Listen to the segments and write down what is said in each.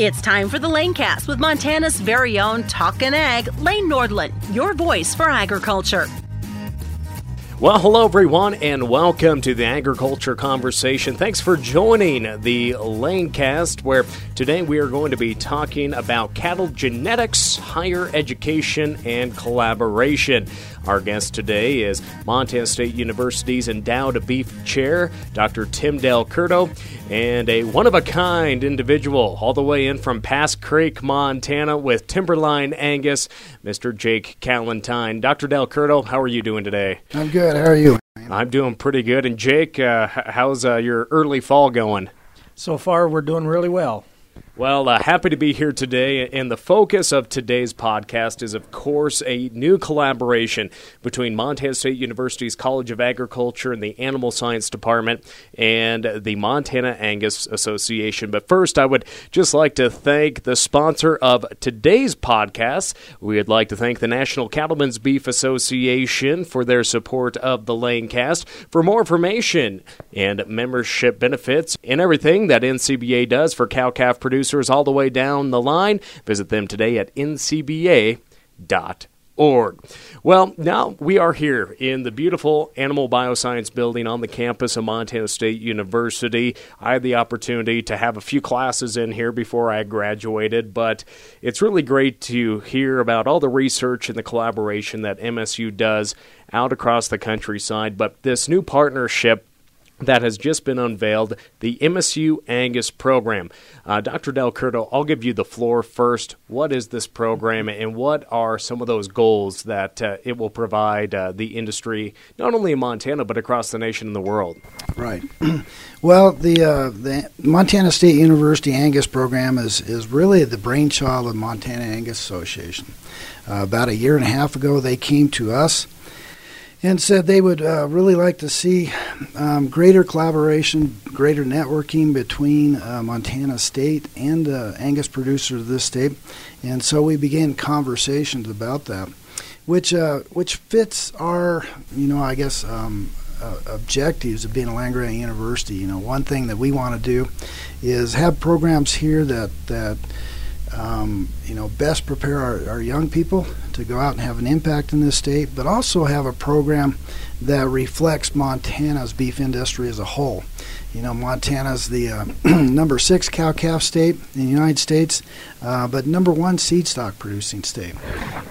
It's time for the Lanecast with Montana's very own Talkin' Ag, Lane Nordlund, your voice for agriculture. Well, hello everyone, and welcome to the Agriculture Conversation. Thanks for joining the Lanecast, where today we are going to be talking about cattle genetics, higher education, and collaboration. Our guest today is Montana State University's endowed beef chair, Dr. Tim DelCurto, and a one of a kind individual all the way in from Pass Creek, Montana, with Timberline Angus, Mr. Jake Callentine. Dr. DelCurto, how are you doing today? I'm good. How are you? I'm doing pretty good. And Jake, uh, how's uh, your early fall going? So far, we're doing really well. Well, uh, happy to be here today. And the focus of today's podcast is, of course, a new collaboration between Montana State University's College of Agriculture and the Animal Science Department and the Montana Angus Association. But first, I would just like to thank the sponsor of today's podcast. We would like to thank the National Cattlemen's Beef Association for their support of the Lanecast. For more information and membership benefits and everything that NCBA does for cow calf producers, producers all the way down the line. Visit them today at ncba.org. Well, now we are here in the beautiful Animal Bioscience building on the campus of Montana State University. I had the opportunity to have a few classes in here before I graduated, but it's really great to hear about all the research and the collaboration that MSU does out across the countryside. But this new partnership that has just been unveiled, the MSU Angus program. Uh, Dr. DelCurto, I'll give you the floor first. What is this program, and what are some of those goals that uh, it will provide uh, the industry, not only in Montana, but across the nation and the world? Right. well, the, uh, the Montana State University Angus program is, is really the brainchild of Montana Angus Association. Uh, about a year and a half ago, they came to us and said they would uh, really like to see um, greater collaboration, greater networking between uh, Montana State and uh, Angus producers of this state. And so we began conversations about that, which uh, which fits our, you know, I guess. Um, uh, objectives of being a land grant university. You know, one thing that we want to do is have programs here that that um, you know, best prepare our, our, young people to go out and have an impact in this state, but also have a program that reflects Montana's beef industry as a whole. You know, Montana's the uh, number six cow calf state in the United States, uh, but number one seed stock producing state,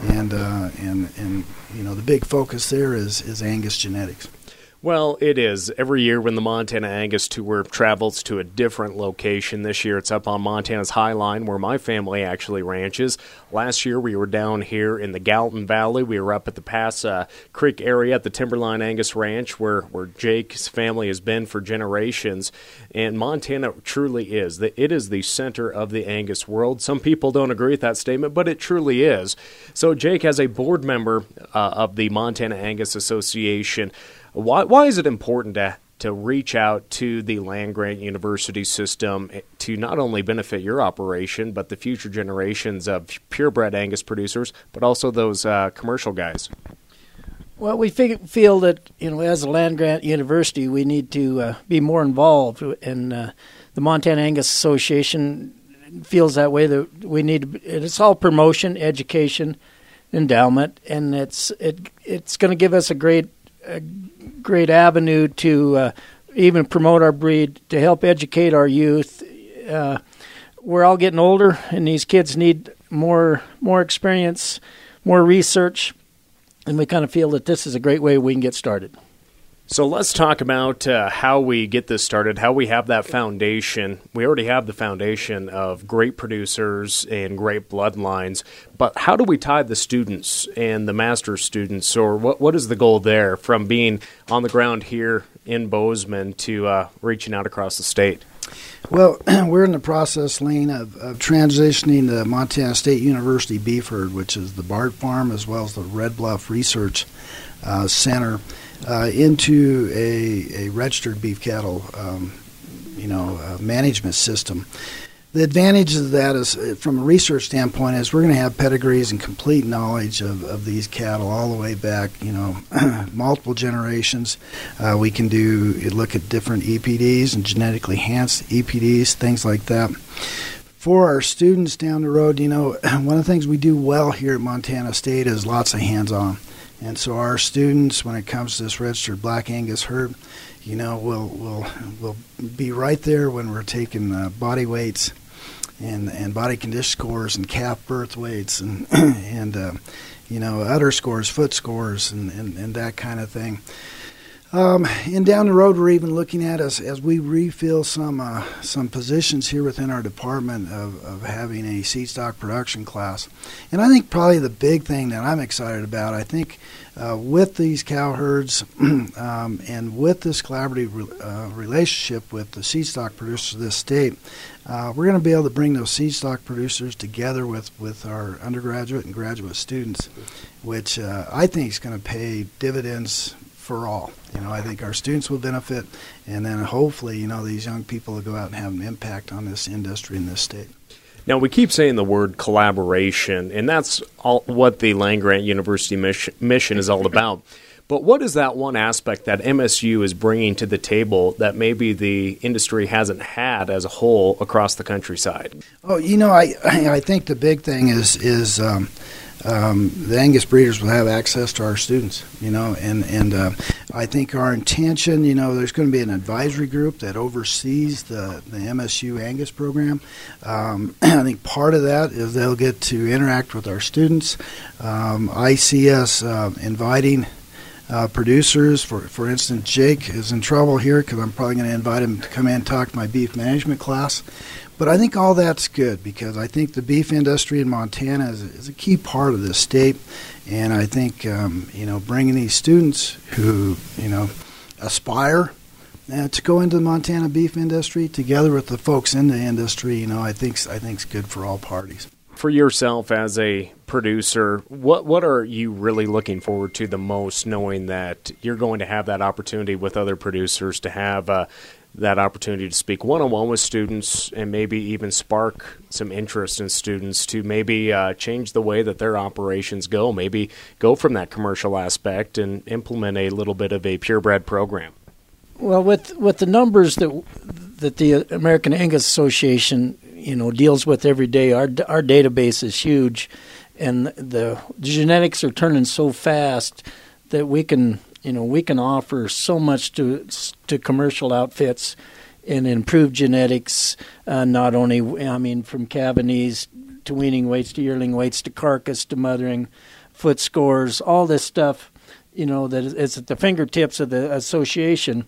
and uh, and and you know the big focus there is is Angus genetics. Well, it is. Every year when the Montana Angus Tour travels to a different location, this year it's up on Montana's High Line where my family actually ranches. Last year we were down here in the Gallatin Valley. We were up at the Pass uh, Creek area at the Timberline Angus Ranch where, where Jake's family has been for generations. And Montana truly is. It is the center of the Angus world. Some people don't agree with that statement, but it truly is. So, Jake, as a board member uh, of the Montana Angus Association, why, why is it important to, to reach out to the land grant university system to not only benefit your operation, but the future generations of purebred Angus producers, but also those uh, commercial guys? Well, we feel that you know, as a land grant university, we need to uh, be more involved, and uh, the Montana Angus Association feels that way. That we need to, it's all promotion, education, endowment, and it's it it's going to give us a great a great avenue to uh, even promote our breed, to help educate our youth. Uh, we're all getting older, and these kids need more more experience, more research, and we kind of feel that this is a great way we can get started. So let's talk about uh, how we get this started, how we have that foundation. We already have the foundation of great producers and great bloodlines, but how do we tie the students and the master students, or what, what is the goal there from being on the ground here in Bozeman to uh, reaching out across the state? Well, we're in the process, Lane, of, of transitioning the Montana State University beef herd, which is the Bart Farm as well as the Red Bluff Research uh, Center uh, into a, a registered beef cattle, um, you know, uh, management system. The advantage of that is, uh, from a research standpoint, is we're going to have pedigrees and complete knowledge of, of these cattle all the way back, you know, multiple generations. Uh, we can do look at different EPDs and genetically enhanced EPDs, things like that. for our students down the road, you know, one of the things we do well here at Montana State is lots of hands-on. And so our students, when it comes to this registered Black Angus herd, you know, will will will be right there when we're taking uh, body weights and and body condition scores and calf birth weights and and uh, you know udder scores, foot scores, and, and, and that kind of thing. Um, and down the road, we're even looking at as as we refill some uh, some positions here within our department of, of having a seed stock production class. And I think probably the big thing that I'm excited about, I think, uh, with these cow herds um, and with this collaborative re- uh, relationship with the seed stock producers of this state, uh, we're going to be able to bring those seed stock producers together with, with our undergraduate and graduate students, which uh, I think is going to pay dividends for all. You know, I think our students will benefit, and then hopefully, you know, these young people will go out and have an impact on this industry in this state. Now, we keep saying the word collaboration, and that's all, what the Land Grant University mission, mission is all about. But what is that one aspect that MSU is bringing to the table that maybe the industry hasn't had as a whole across the countryside? Oh, you know, I I think the big thing is is um, um, the Angus breeders will have access to our students, you know, and and uh, I think our intention, you know, there's going to be an advisory group that oversees the the MSU Angus program. Um, I think part of that is they'll get to interact with our students. Um, I see us uh, inviting. Uh, producers, for for instance, Jake is in trouble here because I'm probably going to invite him to come in and talk to my beef management class. But I think all that's good because I think the beef industry in Montana is, is a key part of this state, and I think um, you know bringing these students who you know aspire uh, to go into the Montana beef industry together with the folks in the industry, you know, I think I think is good for all parties. For yourself as a producer, what what are you really looking forward to the most, knowing that you're going to have that opportunity with other producers to have uh, that opportunity to speak one on one with students and maybe even spark some interest in students to maybe uh, change the way that their operations go, maybe go from that commercial aspect and implement a little bit of a purebred program. Well, with with the numbers that that the American Angus Association you know deals with every day, our our database is huge, and the, the genetics are turning so fast that we can you know we can offer so much to to commercial outfits and improve genetics. Uh, not only I mean from calving to weaning weights to yearling weights to carcass to mothering, foot scores, all this stuff. You know that is at the fingertips of the association,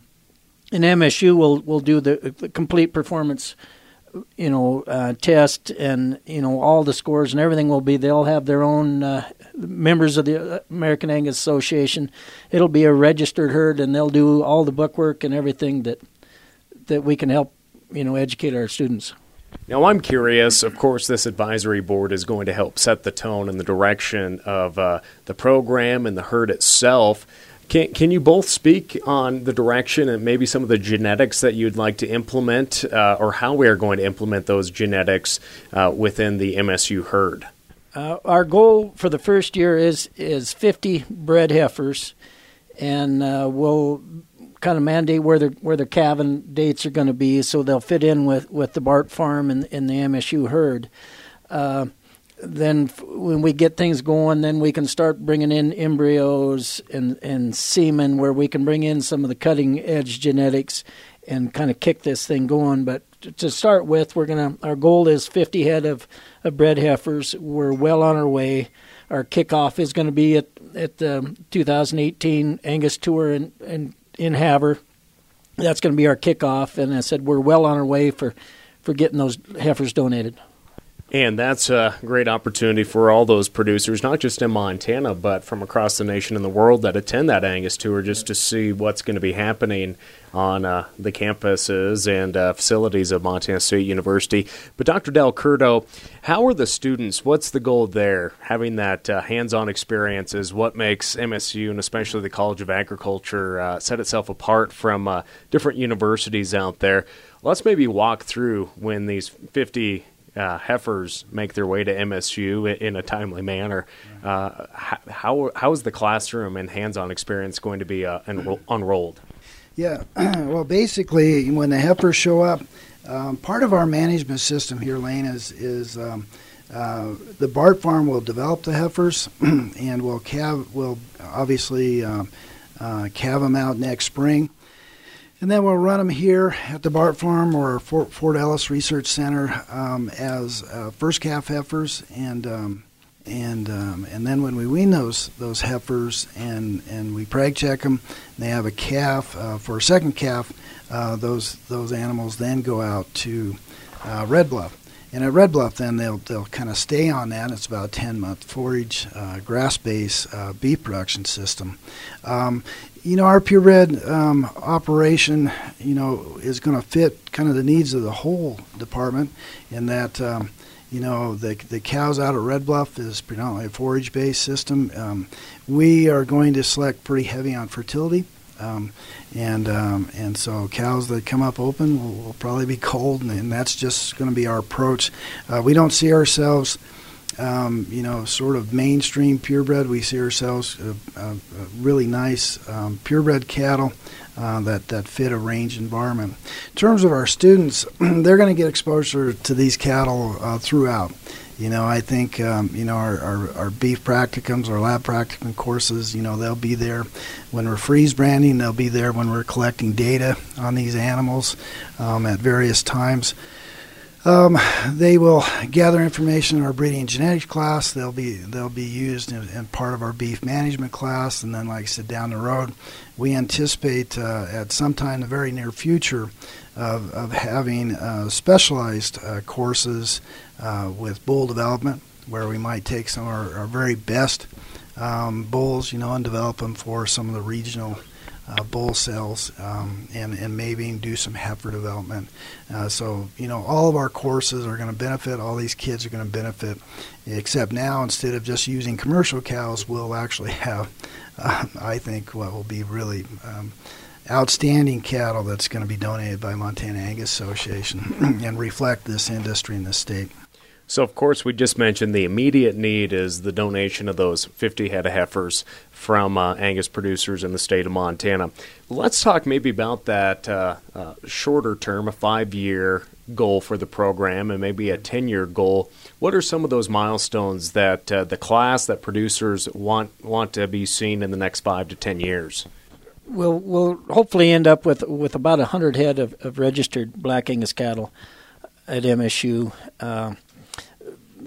and MSU will will do the, the complete performance you know uh, test and you know all the scores and everything will be they'll have their own uh, members of the American Angus Association. It'll be a registered herd and they'll do all the bookwork and everything that that we can help you know educate our students. Now I'm curious of course this advisory board is going to help set the tone and the direction of uh, the program and the herd itself can, can you both speak on the direction and maybe some of the genetics that you'd like to implement uh, or how we are going to implement those genetics uh, within the MSU herd? Uh, our goal for the first year is, is 50 bred heifers, and uh, we'll kind of mandate where their where their calving dates are going to be, so they'll fit in with, with the Bart farm and, and the MSU herd. Then when we get things going, then we can start bringing in embryos and, and semen where we can bring in some of the cutting edge genetics and kind of kick this thing going. But to start with, we're gonna our goal is 50 head of, of bred heifers. We're well on our way. Our kickoff is going to be at at the 2018 Angus Tour in in, in Havre. That's going to be our kickoff, and I said we're well on our way for for getting those heifers donated. And that's a great opportunity for all those producers, not just in Montana, but from across the nation and the world that attend that Angus tour just to see what's going to be happening on uh, the campuses and uh, facilities of Montana State University. But Dr. DelCurto, how are the students? What's the goal there? Having that uh, hands-on experience is what makes MSU and especially the College of Agriculture uh, set itself apart from uh, different universities out there. Let's maybe walk through when these 50 uh, heifers make their way to MSU in a timely manner. Uh, how how is the classroom and hands-on experience going to be uh, unrolled? Yeah, well, basically, when the heifers show up, Um, part of our management system here, Lane, is is um, uh, the Bart Farm will develop the heifers, and will calve will obviously um, uh, calve them out next spring. And then we'll run them here at the Bart Farm or Fort, Fort Ellis Research Center um, as uh, first calf heifers, and um, and um, and then when we wean those those heifers and and we preg check them, they have a calf uh, for a second calf. Uh, those those animals then go out to uh, Red Bluff, and at Red Bluff, then they'll they'll kind of stay on that. It's about a ten month forage uh, grass based uh, beef production system. You know, our purebred um, operation, you know, is going to fit kind of the needs of the whole department in that, um, you know, the, the cows out at Red Bluff is predominantly a forage based system. Um, we are going to select pretty heavy on fertility. Um, and um, and so cows that come up open will, will probably be cold, and, and that's just going to be our approach. Uh, we don't see ourselves um, you know, sort of mainstream purebred. We see ourselves uh, uh, really nice um, purebred cattle uh, that that fit a range environment. In terms of our students, they're going to get exposure to these cattle uh, throughout. You know, I think um, you know our, our, our, beef practicums, our lab practicum courses. You know, they'll be there when we're freeze branding. They'll be there when we're collecting data on these animals um, at various times. Um, they will gather information in our breeding genetics class. They'll be they'll be used in, in, part of our beef management class, and then, like I said, down the road, we anticipate uh, at some time in the very near future of, of having uh, specialized uh, courses uh, with bull development, where we might take some of our, our very best um, bulls, you know, and develop them for some of the regional uh, bull cells um, and, and maybe do some heifer development. Uh, so, you know, all of our courses are going to benefit, all these kids are going to benefit, except now instead of just using commercial cows, we'll actually have, uh, I think, what will be really. Um, outstanding cattle that's going to be donated by Montana Angus Association and reflect this industry in the state. So, of course, we just mentioned the immediate need is the donation of those 50 head of heifers from uh, Angus producers in the state of Montana. Let's talk maybe about that uh, uh, shorter term, a five year goal for the program, and maybe a 10 year goal. What are some of those milestones that uh, the class that producers want want to be seen in the next five to 10 years? We'll, we'll hopefully end up with, with about 100 head of, of registered black Angus cattle at MSU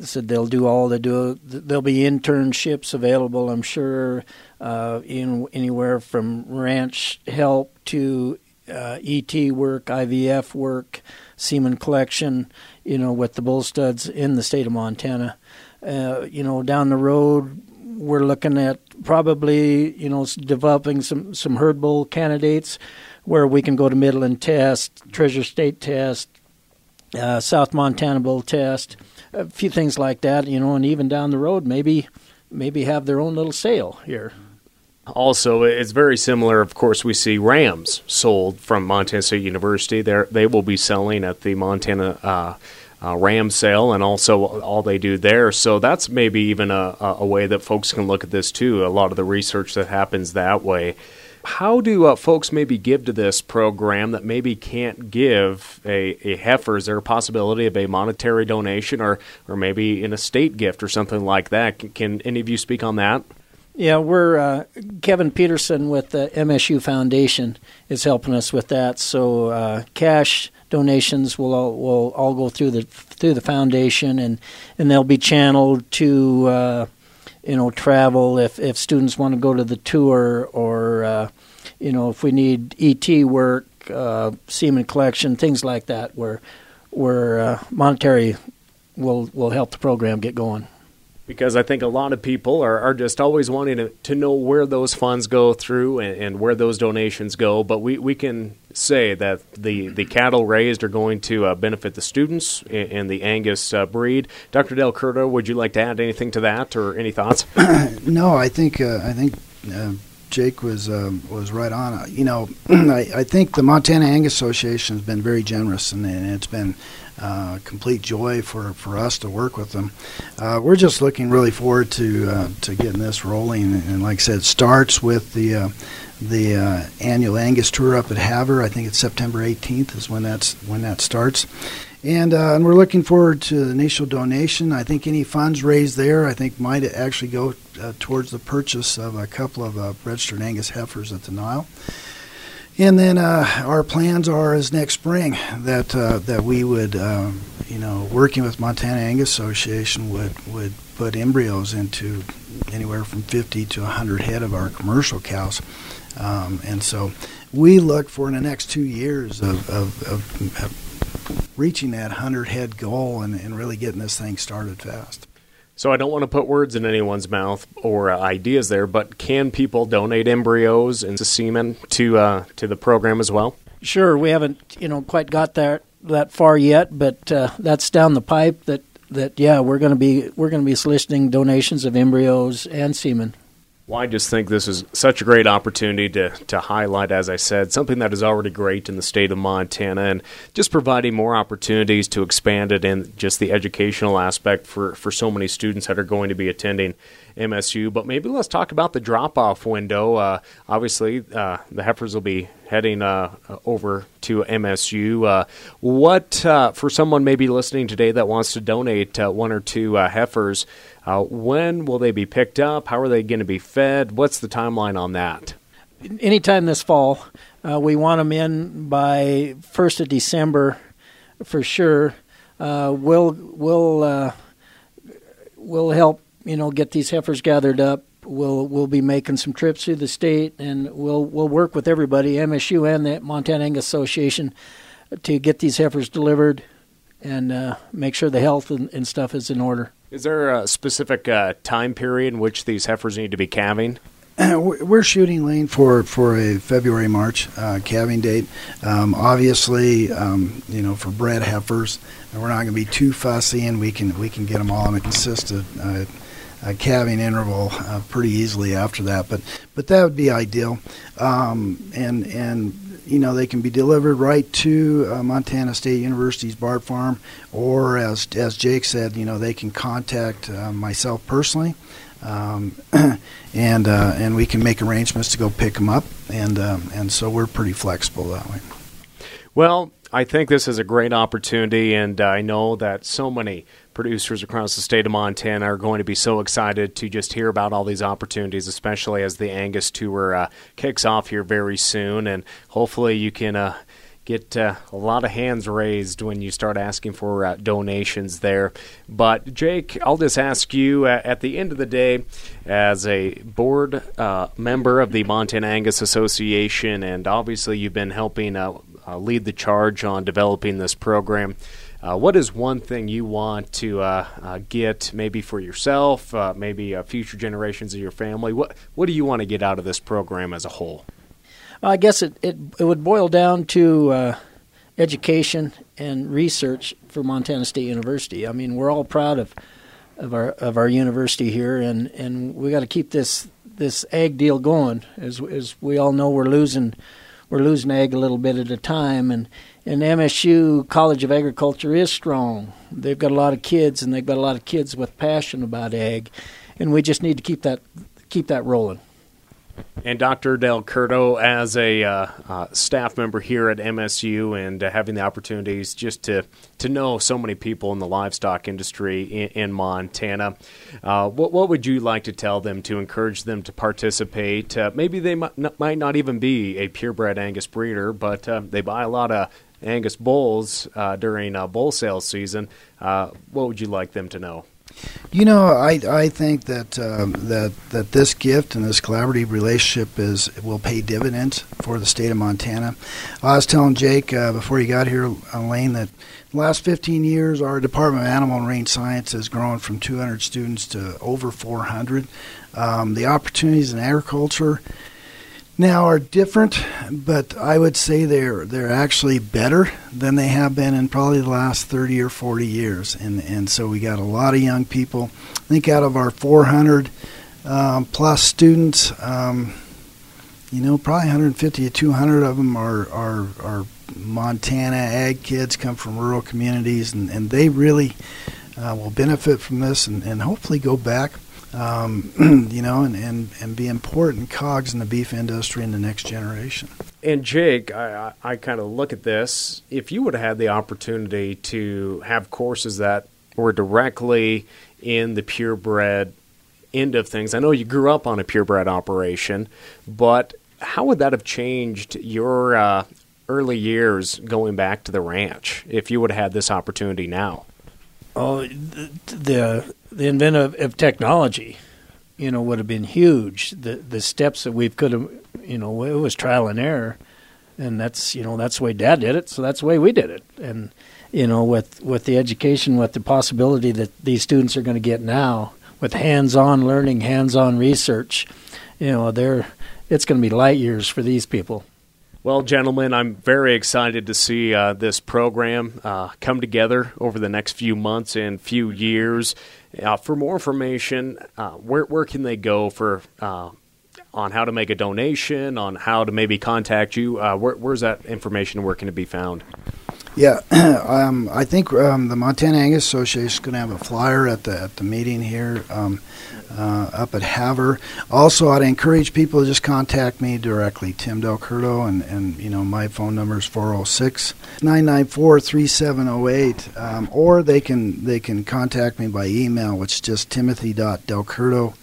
said they'll do all they do. There'll be internships available, I'm sure, uh, in anywhere from ranch help to uh, ET work, IVF work, semen collection. You know, with the bull studs in the state of Montana. Uh, you know, down the road, we're looking at probably you know developing some some herd bull candidates where we can go to Midland test, Treasure State test, uh, South Montana bull test a few things like that, you know, and even down the road, maybe maybe have their own little sale here. Also, it's very similar. Of course, we see rams sold from Montana State University. They they will be selling at the Montana uh, uh, ram sale, and also all they do there. So that's maybe even a, a way that folks can look at this too. A lot of the research that happens that way. How do uh, folks maybe give to this program that maybe can't give a, a heifer? Is there a possibility of a monetary donation or, or maybe an estate gift or something like that? Can, can any of you speak on that? Yeah, we're uh, Kevin Peterson with the MSU Foundation is helping us with that. So uh, cash donations will all, will all go through the through the foundation, and and they'll be channeled to uh, you know travel if if students want to go to the tour or uh, you know if we need ET work, uh, semen collection, things like that, where where uh, monetary will will help the program get going because I think a lot of people are, are just always wanting to, to know where those funds go through and, and, where those donations go. But we, we can say that the, the cattle raised are going to uh, benefit the students and, the Angus uh, breed. Dr. DelCurto, would you like to add anything to that or any thoughts? no, I think uh, I think uh, Jake was um, was right on. You know, I, I, think the Montana Angus Association has been very generous, and, and it's been uh, complete joy for, for us to work with them. Uh, we're just looking really forward to uh, to getting this rolling. And like I said, it starts with the uh, the uh, annual Angus tour up at Havre. I think it's September 18th is when that's when that starts. And, uh, and we're looking forward to the initial donation. I think any funds raised there, I think, might actually go uh, towards the purchase of a couple of uh, registered Angus heifers at the Nile. And then uh, our plans are as next spring that uh, that we would, um, you know, working with Montana Angus Association would would put embryos into anywhere from 50 to 100 head of our commercial cows. Um, and so we look for in the next two years of, of, of, of reaching that 100 head goal and, and really getting this thing started fast. So I don't want to put words in anyone's mouth or uh, ideas there, but can people donate embryos and semen to uh, to the program as well? Sure, we haven't you know quite got that that far yet, but uh, that's down the pipe. That that yeah, we're going to be we're going to be soliciting donations of embryos and semen. Well, I just think this is such a great opportunity to, to highlight, as I said, something that is already great in the state of Montana and just providing more opportunities to expand it in just the educational aspect for, for so many students that are going to be attending MSU. But maybe let's talk about the drop off window. Uh, obviously, uh, the Heifers will be heading uh, over to MSU. Uh, what, uh, for someone maybe listening today that wants to donate uh, one or two Heifers, uh, when will they be picked up? How are they going to be fed? What's the timeline on that? Anytime this fall. Uh, we want them in by 1st of December for sure. Uh, we'll we'll uh, we'll help you know get these heifers gathered up. We'll we'll be making some trips through the state, and we'll we'll work with everybody, MSU and the Montana Angus Association, to get these heifers delivered and uh, make sure the health and, and stuff is in order. Is there a specific uh, time period in which these heifers need to be calving? we're shooting lean for for a February March uh, calving date. Um, obviously, um, you know for bred heifers, we're not going to be too fussy, and we can we can get them all on a consistent. Uh, calving interval uh, pretty easily after that, but but that would be ideal, um, and and you know they can be delivered right to uh, Montana State University's Bart Farm, or as as Jake said, you know they can contact uh, myself personally, um, and uh, and we can make arrangements to go pick them up, and um, and so we're pretty flexible that way. Well, I think this is a great opportunity, and I know that so many producers across the state of Montana are going to be so excited to just hear about all these opportunities, especially as the Angus Tour uh, kicks off here very soon. And hopefully, you can uh, get uh, a lot of hands raised when you start asking for uh, donations there. But, Jake, I'll just ask you uh, at the end of the day, as a board uh, member of the Montana Angus Association, and obviously you've been helping lead the charge on developing this program. Uh, what is one thing you want to uh, uh, get, maybe for yourself, uh, maybe uh, future generations of your family? What What do you want to get out of this program as a whole? I guess it, it, it would boil down to uh, education and research for Montana State University. I mean, we're all proud of of our of our university here, and, and we got to keep this this ag deal going. As as we all know, we're losing we're losing ag a little bit at a time, and and MSU College of Agriculture is strong. They've got a lot of kids, and they've got a lot of kids with passion about ag, and we just need to keep that keep that rolling. And Dr. DelCurto, as a uh, uh, staff member here at MSU, and uh, having the opportunities just to to know so many people in the livestock industry in, in Montana, uh, what what would you like to tell them to encourage them to participate? Uh, maybe they might not, might not, even be a purebred Angus breeder, but uh, they buy a lot of Angus bulls during bull sales season. what would you like them to know? You know, I I think that um, that that this gift and this collaborative relationship is will pay dividends for the state of Montana. I was telling Jake uh, before he got here, Elaine, that the last 15 years our Department of Animal and Range Science has grown from 200 students to over 400. Um, the opportunities in agriculture now are different, but I would say they're they're actually better than they have been in probably the last 30 or 40 years. And and so we got a lot of young people. I think out of our 400 um, plus students, um, you know, probably 150 to 200 of them are are are Montana ag kids come from rural communities, and, and they really uh, will benefit from this and, and hopefully go back, um, you know, and, and, and be important cogs in the beef industry in the next generation. And Jake, I, I, kind of look at this. If you would have had the opportunity to have courses that were directly in the purebred end of things, I know you grew up on a purebred operation, but how would that have changed your uh, early years going back to the ranch if you would have had this opportunity now? Oh, the the, the inventive of technology, you know, would have been huge. The the steps that we could have, you know, it was trial and error, and that's you know that's the way Dad did it, so that's the way we did it, and you know with with the education, with the possibility that these students are going to get now, with hands-on learning, hands-on research, you know, they're it's going to be light years for these people. Well, gentlemen, I'm very excited to see uh, this program uh, come together over the next few months and few years. Uh, for more information, uh, where where can they go for uh, on how to make a donation, on how to maybe contact you? Uh, where, where's that information? Where can it be found? Yeah, um, I think um, the Montana Angus Association is going to have a flyer at the at the meeting here. Um, uh, up at Havre. Also, I'd encourage people to just contact me directly, Tim DelCurto, and, and you know my phone number is 406 994 3708, um, or they can they can contact me by email, which is just timothy.delcurto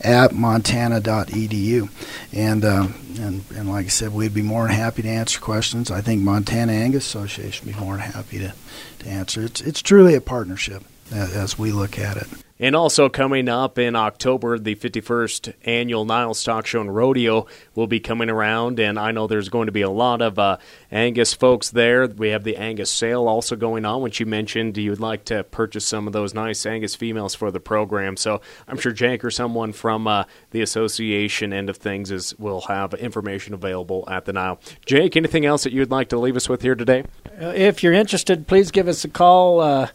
at montana.edu. And, uh, and, and like I said, we'd be more than happy to answer questions. I think Montana Angus Association would be more than happy to, to answer. It's, it's truly a partnership as, as we look at it. And also coming up in October, the 51st annual Niles Stock Show and Rodeo will be coming around, and I know there's going to be a lot of uh, Angus folks there. We have the Angus sale also going on, which you mentioned you would like to purchase some of those nice Angus females for the program. So I'm sure Jake or someone from uh, the association end of things is will have information available at the Nile. Jake, anything else that you'd like to leave us with here today? Uh, if you're interested, please give us a call. Uh,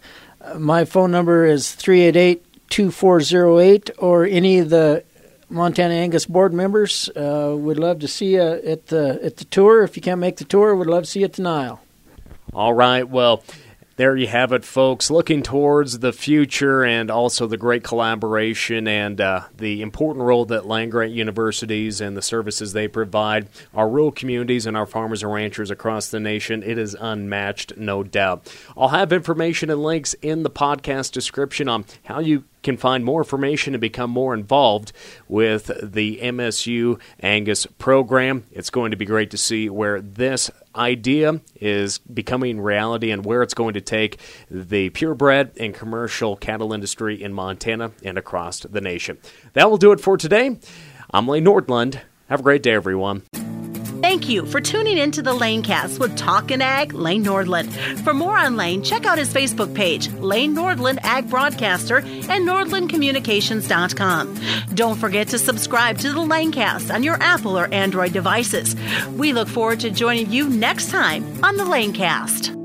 my phone number is 388 2408 or any of the Montana Angus board members. Uh, would love to see you at the at the tour. If you can't make the tour, would love to see you at the Nile. All right. Well, there you have it, folks. Looking towards the future and also the great collaboration and uh, the important role that land grant universities and the services they provide our rural communities and our farmers and ranchers across the nation. It is unmatched, no doubt. I'll have information and links in the podcast description on how you can find more information and become more involved with the MSU Angus program. It's going to be great to see where this idea is becoming reality and where it's going to take the purebred and commercial cattle industry in Montana and across the nation. That will do it for today. I'm Lane Nordlund. Have a great day, everyone. Thank you for tuning in to the Lanecast with Talkin' Ag, Lane Nordlund. For more on Lane, check out his Facebook page, Lane Nordlund Ag Broadcaster, and NordlundCommunications.com. Don't forget to subscribe to the Lanecast on your Apple or Android devices. We look forward to joining you next time on the Lanecast.